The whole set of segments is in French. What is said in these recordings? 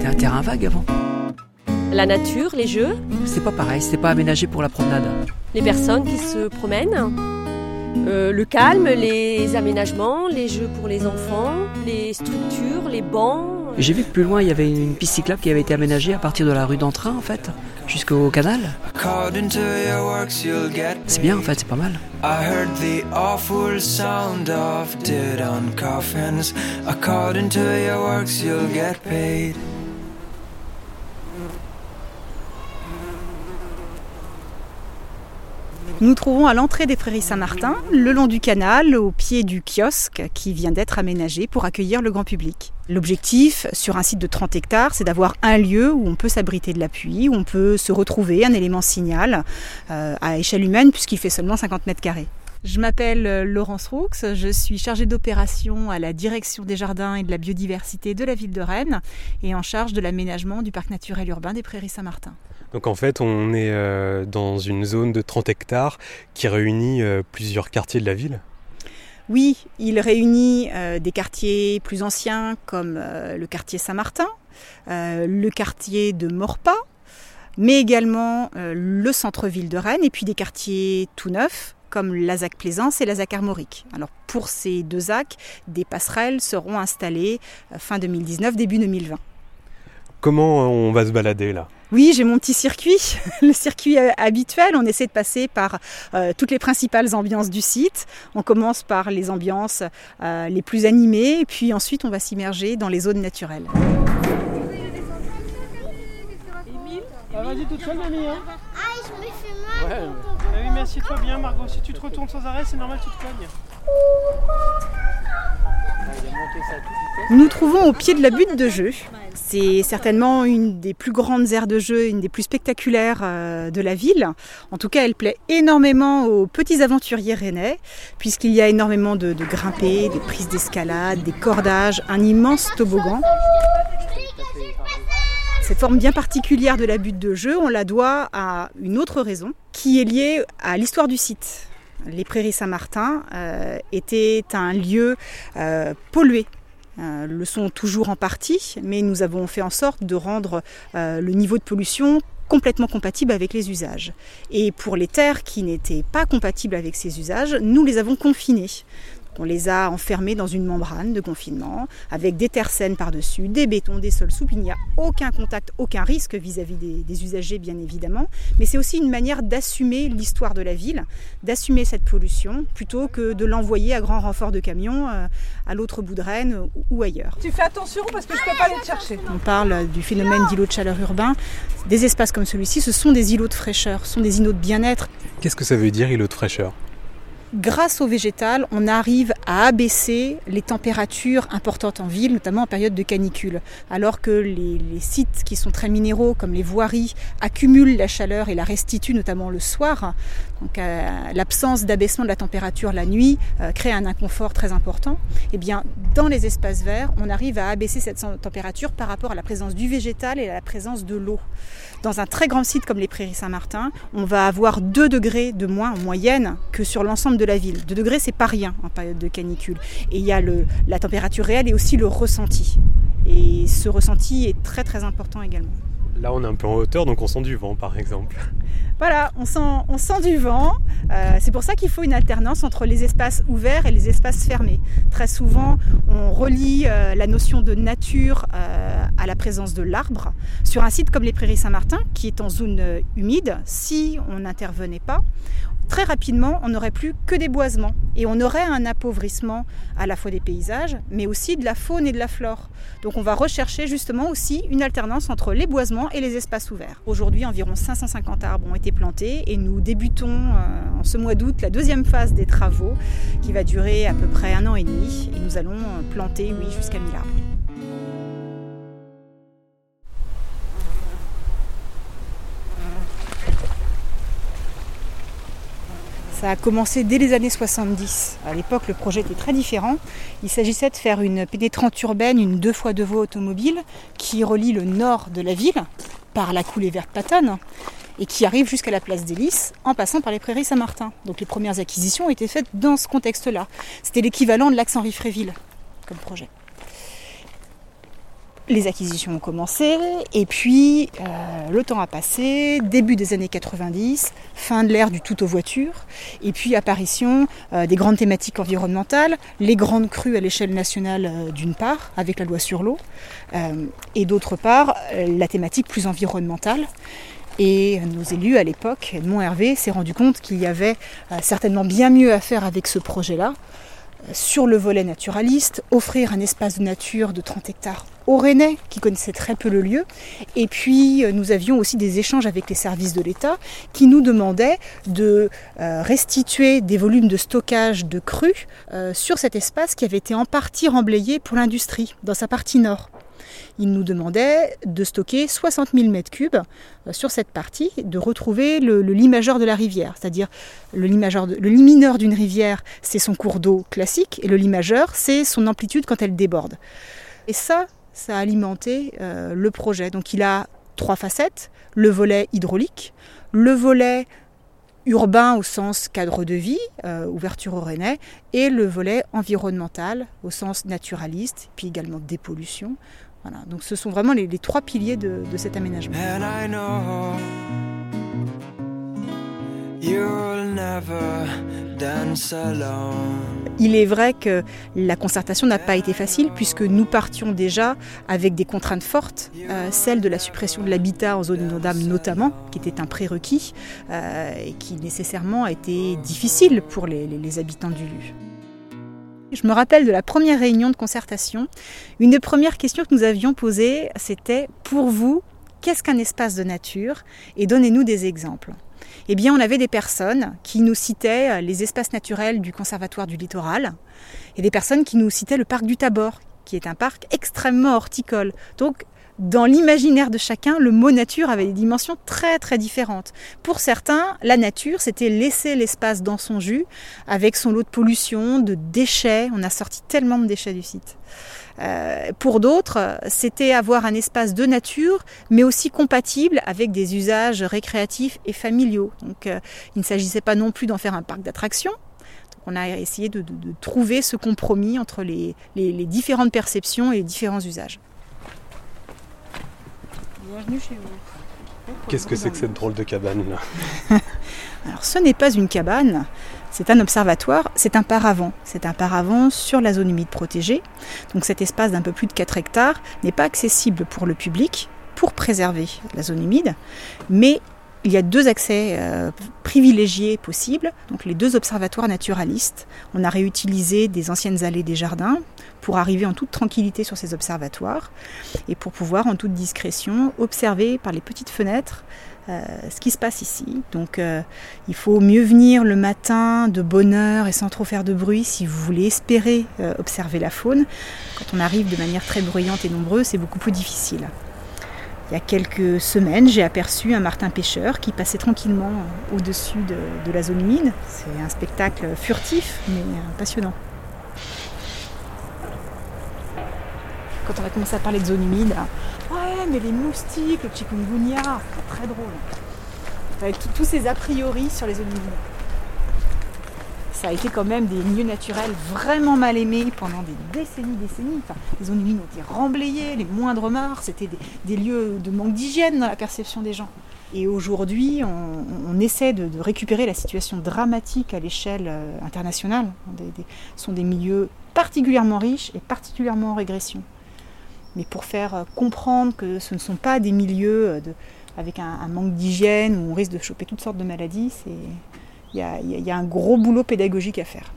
C'était un terrain vague avant. La nature, les jeux, C'était pas pareil, c'était pas aménagé pour la promenade. les personnes qui se promènent, euh, le calme, les aménagements, les jeux pour les enfants, les structures, les bancs. J'ai vu que plus loin, il y avait une piste cyclable qui avait été aménagée à partir de la rue d'Entrain, en fait, jusqu'au canal. According to your works, you'll get C'est bien, en fait, c'est pas mal. Nous nous trouvons à l'entrée des Prairies Saint-Martin, le long du canal, au pied du kiosque qui vient d'être aménagé pour accueillir le grand public. L'objectif, sur un site de 30 hectares, c'est d'avoir un lieu où on peut s'abriter de la pluie, où on peut se retrouver, un élément signal, euh, à échelle humaine, puisqu'il fait seulement 50 mètres carrés. Je m'appelle euh, Laurence Roux, je suis chargée d'opération à la direction des jardins et de la biodiversité de la ville de Rennes et en charge de l'aménagement du parc naturel urbain des Prairies Saint-Martin. Donc en fait, on est euh, dans une zone de 30 hectares qui réunit euh, plusieurs quartiers de la ville. Oui, il réunit euh, des quartiers plus anciens comme le quartier Saint-Martin, le quartier de Morpas, mais également le centre-ville de Rennes et puis des quartiers tout neufs comme l'Azac Plaisance et l'Azac Armorique. Alors pour ces deux ZAC, des passerelles seront installées fin 2019, début 2020. Comment on va se balader là? Oui, j'ai mon petit circuit, le circuit euh, habituel. On essaie de passer par euh, toutes les principales ambiances du site. On commence par les ambiances euh, les plus animées, et puis ensuite on va s'immerger dans les zones naturelles. Ah, vas-y toute seule, mamie. Hein. Ah, je me fais mal. Ah oui, mais assieds-toi bien, Margot. Si tu te retournes sans arrêt, c'est normal, tu te cognes. Nous nous trouvons au pied de la butte de jeu. C'est certainement une des plus grandes aires de jeu, une des plus spectaculaires euh, de la ville. En tout cas, elle plaît énormément aux petits aventuriers rennais, puisqu'il y a énormément de, grimpés, des prises d'escalade, des cordages, un immense toboggan. Cette forme bien particulière de la butte de jeu, on la doit à une autre raison, qui est liée à l'histoire du site. Les Prairies Saint-Martin euh, étaient un lieu euh, pollué euh, le sont toujours en partie, mais nous avons fait en sorte de rendre le niveau de pollution complètement compatible avec les usages. Et pour les terres qui n'étaient pas compatibles avec ces usages, nous les avons confinées. On les a enfermés dans une membrane de confinement, avec des terres saines par-dessus, des bétons, des sols souples. Il n'y a aucun contact, aucun risque vis-à-vis des, des usagers, bien évidemment. Mais c'est aussi une manière d'assumer l'histoire de la ville, d'assumer cette pollution, plutôt que de l'envoyer à grand renfort de camions euh, à l'autre bout de Rennes ou- ou ailleurs. Tu fais attention parce que je peux pas aller te chercher. On parle du phénomène d'îlots de chaleur urbain. Des espaces comme celui-ci, ce sont des îlots de fraîcheur, ce sont des îlots de bien-être. Qu'est-ce que ça veut dire îlot de fraîcheur? Grâce au végétal, on arrive à abaisser les températures importantes en ville, notamment en période de canicule. Alors que les, sites qui sont très minéraux, comme les voiries, accumulent la chaleur et la restituent, notamment le soir. Donc euh, l'absence d'abaissement de la température la nuit euh, crée un inconfort très important. Et bien, dans les espaces verts, on arrive à abaisser cette température par rapport à la présence du végétal et à la présence de l'eau. Dans un très grand site comme les Prairies Saint-Martin, on va avoir 2 degrés de moins en moyenne que sur l'ensemble de la ville. 2 degrés, c'est pas rien en période de canicule. Et il y a le, la température réelle et aussi le ressenti. Et ce ressenti est très très important également. Là, on est un peu en hauteur, donc on sent du vent, par exemple. Voilà, on sent, on sent du vent. Euh, c'est pour ça qu'il faut une alternance entre les espaces ouverts et les espaces fermés. Très souvent, on relie euh, la notion de nature euh, à la présence de l'arbre. Sur un site comme les Prairies Saint-Martin, qui est en zone euh, humide, si on n'intervenait pas, très rapidement, on n'aurait plus que des boisements. Et on aurait un appauvrissement à la fois des paysages, mais aussi de la faune et de la flore. Donc on va rechercher justement aussi une alternance entre les boisements et les espaces ouverts. Aujourd'hui, environ 550 arbres ont été plantés et nous débutons euh, en ce mois d'août la deuxième phase des travaux qui va durer à peu près un an et demi. Et nous allons euh, planter, oui, jusqu'à 1000 arbres. Ça a commencé dès les années 70. À l'époque, le projet était très différent. Il s'agissait de faire une pénétrante urbaine, une deux fois deux voies automobile, qui relie le nord de la ville par la coulée verte Patonne et qui arrive jusqu'à la place des Lys en passant par les prairies Saint-Martin. Donc les premières acquisitions ont été faites dans ce contexte-là. C'était l'équivalent de l'axe Henri Fréville comme projet. Les acquisitions ont commencé et puis euh, le temps a passé, début des années 90, fin de l'ère du tout aux voitures et puis apparition euh, des grandes thématiques environnementales, les grandes crues à l'échelle nationale euh, d'une part avec la loi sur l'eau et d'autre part la thématique plus environnementale. Et nos élus à l'époque, Edmond Hervé s'est rendu compte qu'il y avait certainement bien mieux à faire avec ce projet-là. Sur le volet naturaliste, offrir un espace de nature de 30 hectares aux Rennais, qui connaissaient très peu le lieu. Et puis, euh, nous avions aussi des échanges avec les services de l'État qui nous demandaient de euh, restituer des volumes de stockage de crues euh, sur cet espace qui avait été en partie remblayé pour l'industrie, dans sa partie nord. Il nous demandait de stocker 60 000 mètres cubes euh, sur cette partie, de retrouver le, le limageur de la rivière. C'est-à-dire, le, de- le limineur d'une rivière, c'est son cours d'eau classique, et le limageur, c'est son amplitude quand elle déborde. Et ça, ça a alimenté euh, le projet. Donc il a trois facettes. Le volet hydraulique, le volet urbain au sens cadre de vie, euh, ouverture au Rennais, et le volet environnemental au sens naturaliste, puis également dépollution. Voilà. Donc ce sont vraiment les, les trois piliers de, de cet aménagement. And I know you'll never dance alone. Il est vrai que la concertation n'a pas été facile puisque nous partions déjà avec des contraintes fortes, euh, celle de la suppression de l'habitat en zone inondable notamment, qui était un prérequis euh, et qui nécessairement a été difficile pour les, les- les habitants du lieu. Je me rappelle de la première réunion de concertation. Une des premières questions que nous avions posées, c'était pour vous, qu'est-ce qu'un espace de nature? Et donnez-nous des exemples. Eh bien, on avait des personnes qui nous citaient euh, les espaces naturels du Conservatoire du Littoral et des personnes qui nous citaient le parc du Tabor, qui est un parc extrêmement horticole. Donc, dans l'imaginaire de chacun, le mot nature avait des dimensions très très différentes. Pour certains, la nature, c'était laisser l'espace dans son jus, avec son lot de pollution, de déchets. On a sorti tellement de déchets du site. Euh, pour d'autres, c'était avoir un espace de nature, mais aussi compatible avec des usages récréatifs et familiaux. Donc, euh, il ne s'agissait pas non plus d'en faire un parc d'attractions. On a essayé de, trouver ce compromis entre les différentes perceptions et les différents usages. Bienvenue chez vous. Qu'est-ce que c'est que cette drôle de cabane là Alors ce n'est pas une cabane, c'est un observatoire, c'est un paravent. C'est un paravent sur la zone humide protégée. Donc cet espace d'un peu plus de 4 hectares n'est pas accessible pour le public pour préserver la zone humide, mais il y a deux accès euh, privilégiés possibles, donc les deux observatoires naturalistes. On a réutilisé des anciennes allées des jardins pour arriver en toute tranquillité sur ces observatoires et pour pouvoir en toute discrétion observer par les petites fenêtres euh, ce qui se passe ici. Donc euh, il faut mieux venir le matin de bonne heure et sans trop faire de bruit si vous voulez espérer observer la faune. Quand on arrive de manière très bruyante et nombreuse, c'est beaucoup plus difficile. Il y a quelques semaines, j'ai aperçu un martin pêcheur qui passait tranquillement au-dessus de, la zone humide. C'est un spectacle furtif mais passionnant. Quand on a commencé à parler de zone humide, ouais mais les moustiques, le chikungunya, très drôle. Avec tous ces a priori sur les zones humides. Ça a été quand même des milieux naturels vraiment mal aimés pendant des décennies, décennies. Enfin, les zones humides ont été remblayées, les moindres morts, c'était des, lieux de manque d'hygiène dans la perception des gens. Et aujourd'hui, on, essaie de, récupérer la situation dramatique à l'échelle euh, internationale. Ce sont des milieux particulièrement riches et particulièrement en régression. Mais pour faire euh, comprendre que ce ne sont pas des milieux euh, avec un manque d'hygiène où on risque de choper toutes sortes de maladies, c'est il y a, un gros boulot pédagogique à faire.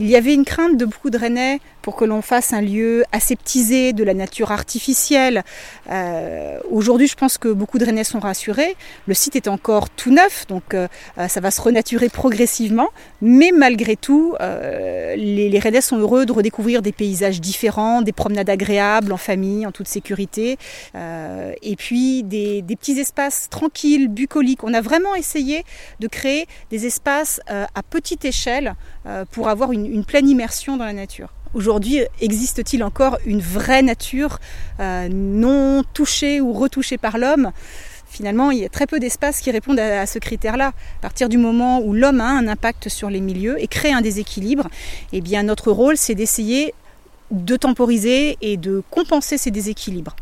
Il y avait une crainte de beaucoup de Rennais pour que l'on fasse un lieu aseptisé de la nature artificielle. Euh, Aujourd'hui, je pense que beaucoup de Rennais sont rassurés. Le site est encore tout neuf, donc euh, euh, ça va se renaturer progressivement. Mais malgré tout, les, Rennais sont heureux de redécouvrir des paysages différents, des promenades agréables en famille, en toute sécurité, et puis des, petits espaces tranquilles, bucoliques. On a vraiment essayé de créer des espaces à petite échelle pour avoir une, une pleine immersion dans la nature. Aujourd'hui, existe-t-il encore une vraie nature euh, non touchée ou retouchée par l'homme? Finalement, il y a très peu d'espaces qui répondent à, ce critère-là. À partir du moment où l'homme a un impact sur les milieux et crée un déséquilibre, eh notre rôle, c'est d'essayer de temporiser et de compenser ces déséquilibres.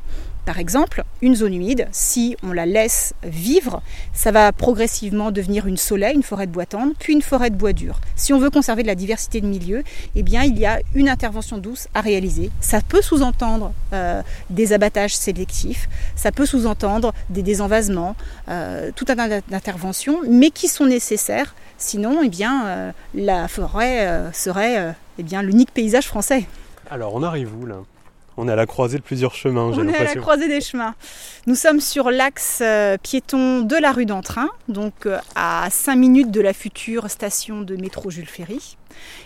Par exemple, une zone humide, si on la laisse vivre, ça va progressivement devenir une soleil, une forêt de bois tendre, puis une forêt de bois dur. Si on veut conserver de la diversité de milieux, eh bien, il y a une intervention douce à réaliser. Ça peut sous-entendre euh, des abattages sélectifs, ça peut sous-entendre des désenvasements, euh, tout un tas d'interventions, mais qui sont nécessaires. Sinon, eh bien, euh, la forêt serait eh bien, l'unique paysage français. Alors on arrive où là? On est à la croisée de plusieurs chemins, j'ai On est à la croisée des chemins. Nous sommes sur l'axe euh, piéton de la rue d'Entrain, donc euh, à 5 minutes de la future station de métro Jules Ferry.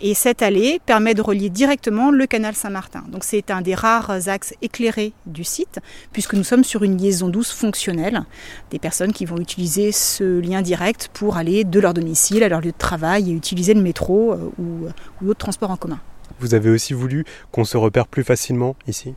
Et cette allée permet de relier directement le canal Saint-Martin. Donc c'est un des rares axes éclairés du site, puisque nous sommes sur une liaison douce fonctionnelle. Des personnes qui vont utiliser ce lien direct pour aller de leur domicile à leur lieu de travail et utiliser le métro euh, ou, ou d'autres transports en commun. Vous avez aussi voulu qu'on se repère plus facilement ici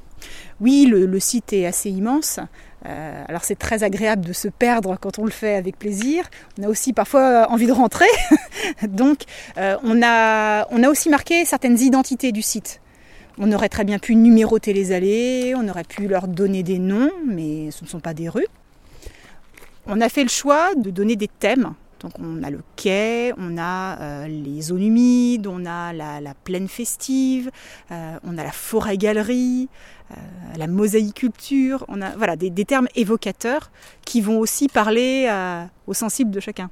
Oui, le, site est assez immense. Euh, alors c'est très agréable de se perdre quand on le fait avec plaisir. On a aussi parfois envie de rentrer. Donc euh, on a aussi marqué certaines identités du site. On aurait très bien pu numéroter les allées, on aurait pu leur donner des noms, mais ce ne sont pas des rues. On a fait le choix de donner des thèmes. Donc on a le quai, on a euh, les zones humides, on a la, la plaine festive, euh, on a la forêt-galerie, euh, la mosaïculture. On a voilà, des, des termes évocateurs qui vont aussi parler aux sensibles de chacun.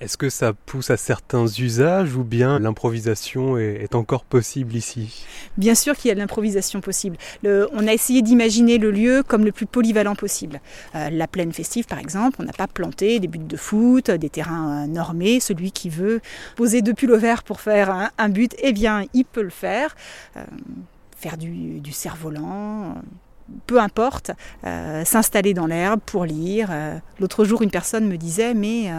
Est-ce que ça pousse à certains usages ou bien l'improvisation est, encore possible ici? Bien sûr qu'il y a de l'improvisation possible. Le- on a essayé d'imaginer le lieu comme le plus polyvalent possible. Euh, la plaine festive, par exemple, on n'a pas planté des buts de foot, des terrains euh, normés. Celui qui veut poser deux pulls verts pour faire un, but, eh bien, il peut le faire. Euh, faire du, cerf-volant, peu importe, euh, s'installer dans l'herbe pour lire. Euh, L'autre jour, une personne me disait, mais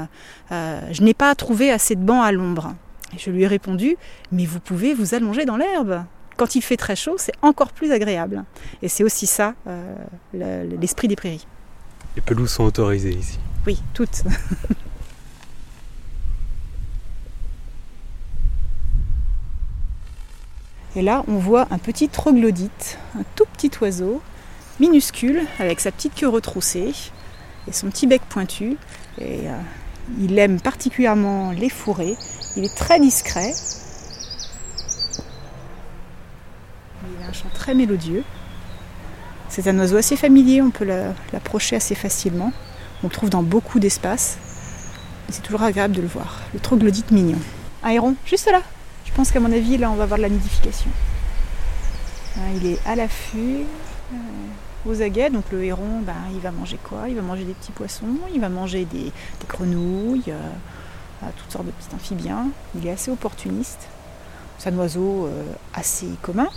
euh, je n'ai pas trouvé assez de bancs à l'ombre. Et je lui ai répondu, mais vous pouvez vous allonger dans l'herbe. Quand il fait très chaud, c'est encore plus agréable. Et c'est aussi ça, le- l'esprit des prairies. Les pelouses sont autorisées ici. Oui, toutes. Et là, on voit un petit troglodyte, un tout petit oiseau, minuscule, avec sa petite queue retroussée et son petit bec pointu. Et euh, il aime particulièrement les fourrés. Il est très discret. Il a un chant très mélodieux. C'est un oiseau assez familier, on peut la- l'approcher assez facilement. On le trouve dans beaucoup d'espaces. C'est toujours agréable de le voir. Le troglodyte mignon. Un juste là. Je pense qu'à mon avis, là, on va voir de la nidification. Hein, Il est à l'affût, euh, aux aguets. Donc le héron, ben, il va manger quoi? Il va manger des petits poissons, il va manger des, grenouilles, euh, toutes sortes de petits amphibiens. Il est assez opportuniste. C'est un oiseau euh, assez commun,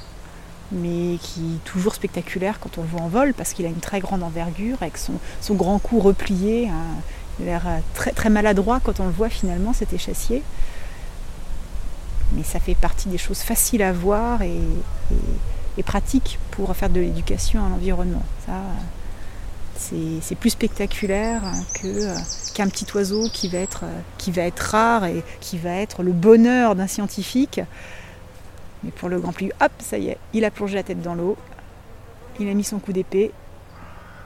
mais qui est toujours spectaculaire quand on le voit en vol parce qu'il a une très grande envergure avec son, grand cou replié. hein. Il a l'air euh, très, maladroit quand on le voit finalement, cet échassier. Mais ça fait partie des choses faciles à voir et- et pratiques pour faire de l'éducation à l'environnement. Ça, c'est plus spectaculaire euh, qu'un petit oiseau qui va, être, euh, qui va être rare et qui va être le bonheur d'un scientifique. Mais pour le grand plus, hop, ça y est, il a plongé la tête dans l'eau, il a mis son coup d'épée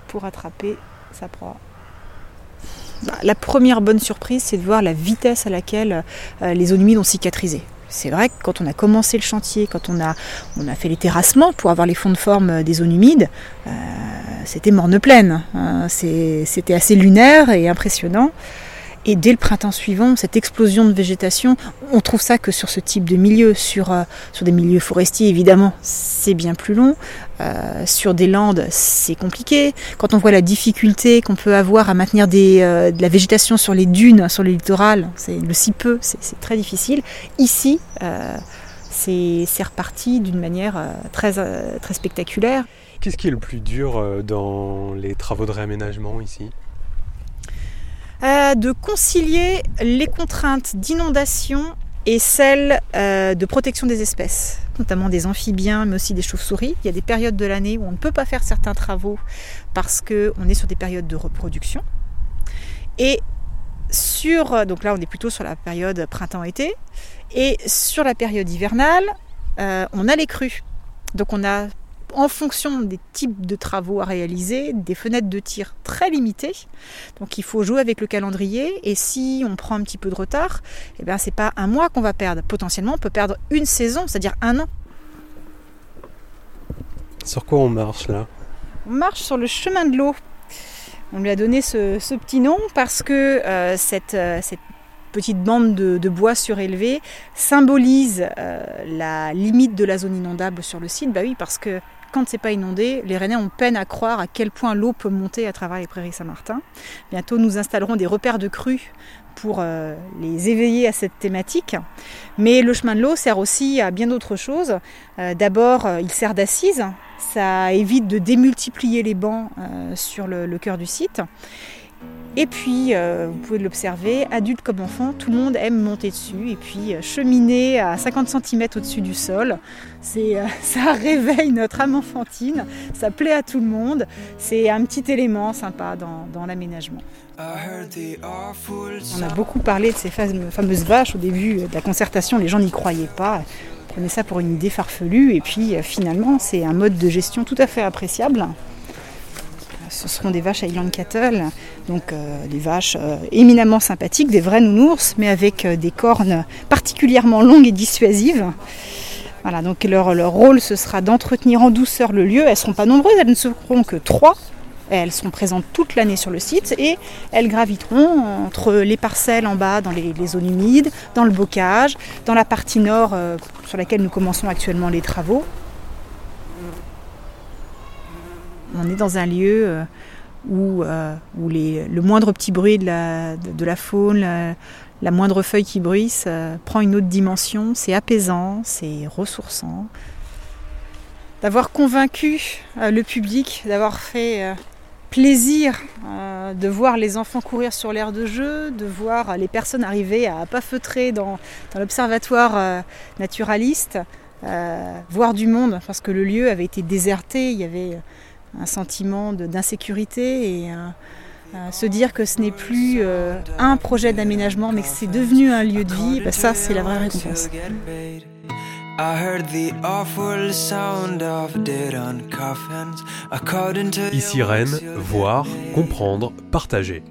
pour attraper sa proie. Bah, La première bonne surprise, c'est de voir la vitesse à laquelle euh, les zones humides ont cicatrisé. C'est vrai que quand on a commencé le chantier, quand on a, on a fait les terrassements pour avoir les fonds de forme euh, des zones humides, euh, c'était morne pleine. hein. C'était assez lunaire et impressionnant. Et dès le printemps suivant, cette explosion de végétation, on trouve ça que sur ce type de milieu, sur, euh, sur des milieux forestiers évidemment, c'est bien plus long. Euh, sur des landes, c'est compliqué. Quand on voit la difficulté qu'on peut avoir à maintenir euh, de la végétation sur les dunes, sur le littoral, c'est le si peu, c'est très difficile. Ici, c'est reparti d'une manière très, très spectaculaire. Qu'est-ce qui est le plus dur dans les travaux de réaménagement ici? Euh, de concilier les contraintes d'inondation et celles euh, de protection des espèces, notamment des amphibiens, mais aussi des chauves-souris. Il y a des périodes de l'année où on ne peut pas faire certains travaux parce qu'on est sur des périodes de reproduction. Et sur, donc là on est plutôt sur la période printemps-été, et sur la période hivernale, euh, on a les crues. Donc on a en fonction des types de travaux à réaliser, des fenêtres de tir très limitées. Donc il faut jouer avec le calendrier et si on prend un petit peu de retard, eh bien c'est pas un mois qu'on va perdre. Potentiellement, on peut perdre une saison, c'est-à-dire un an. Sur quoi on marche là? On marche sur le chemin de l'eau. On lui a donné ce, ce petit nom parce que euh, cette, euh, cette petite bande de, de bois surélevé symbolise euh, la limite de la zone inondable sur le site. Bah oui, parce que quand c'est pas inondé, les Rennais ont peine à croire à quel point l'eau peut monter à travers les prairies Saint-Martin. Bientôt, nous installerons des repères de crues pour euh, les éveiller à cette thématique. Mais le chemin de l'eau sert aussi à bien d'autres choses. Euh, D'abord, euh, il sert d'assise. Ça évite de démultiplier les bancs sur le cœur du site. Et puis, euh, vous pouvez l'observer, adultes comme enfants, tout le monde aime monter dessus et puis euh, cheminer à 50 cm au-dessus du sol. C'est, euh, ça réveille notre âme enfantine, ça plaît à tout le monde. C'est un petit élément sympa dans, dans l'aménagement. On a beaucoup parlé de ces fameuses vaches au début de la concertation, les gens n'y croyaient pas. Ils prenaient ça pour une idée farfelue et puis finalement c'est un mode de gestion tout à fait appréciable. Ce seront des vaches Highland Cattle, donc euh, des vaches euh, éminemment sympathiques, des vrais nounours, mais avec euh, des cornes particulièrement longues et dissuasives. Voilà, donc leur, leur rôle ce sera d'entretenir en douceur le lieu. Elles ne seront pas nombreuses, elles ne seront que trois. Elles seront présentes toute l'année sur le site et elles graviteront entre les parcelles en bas dans les, zones humides, dans le bocage, dans la partie nord sur laquelle nous commençons actuellement les travaux. On est dans un lieu euh, où, euh, le moindre petit bruit de la, faune, la, moindre feuille qui bruisse euh, prend une autre dimension. C'est apaisant, c'est ressourçant. D'avoir convaincu le public, d'avoir fait plaisir de voir les enfants courir sur l'aire de jeu, de voir les personnes arriver à pas feutrer dans, l'observatoire naturaliste, voir du monde, parce que le lieu avait été déserté, il y avait un sentiment de- d'insécurité et euh, euh, se dire que ce n'est plus euh, un projet d'aménagement, mais que c'est devenu un lieu de vie, bah, ça c'est la vraie récompense. I heard the awful sound of dead on coffins. According to Ici Rennes, voir, comprendre, partager.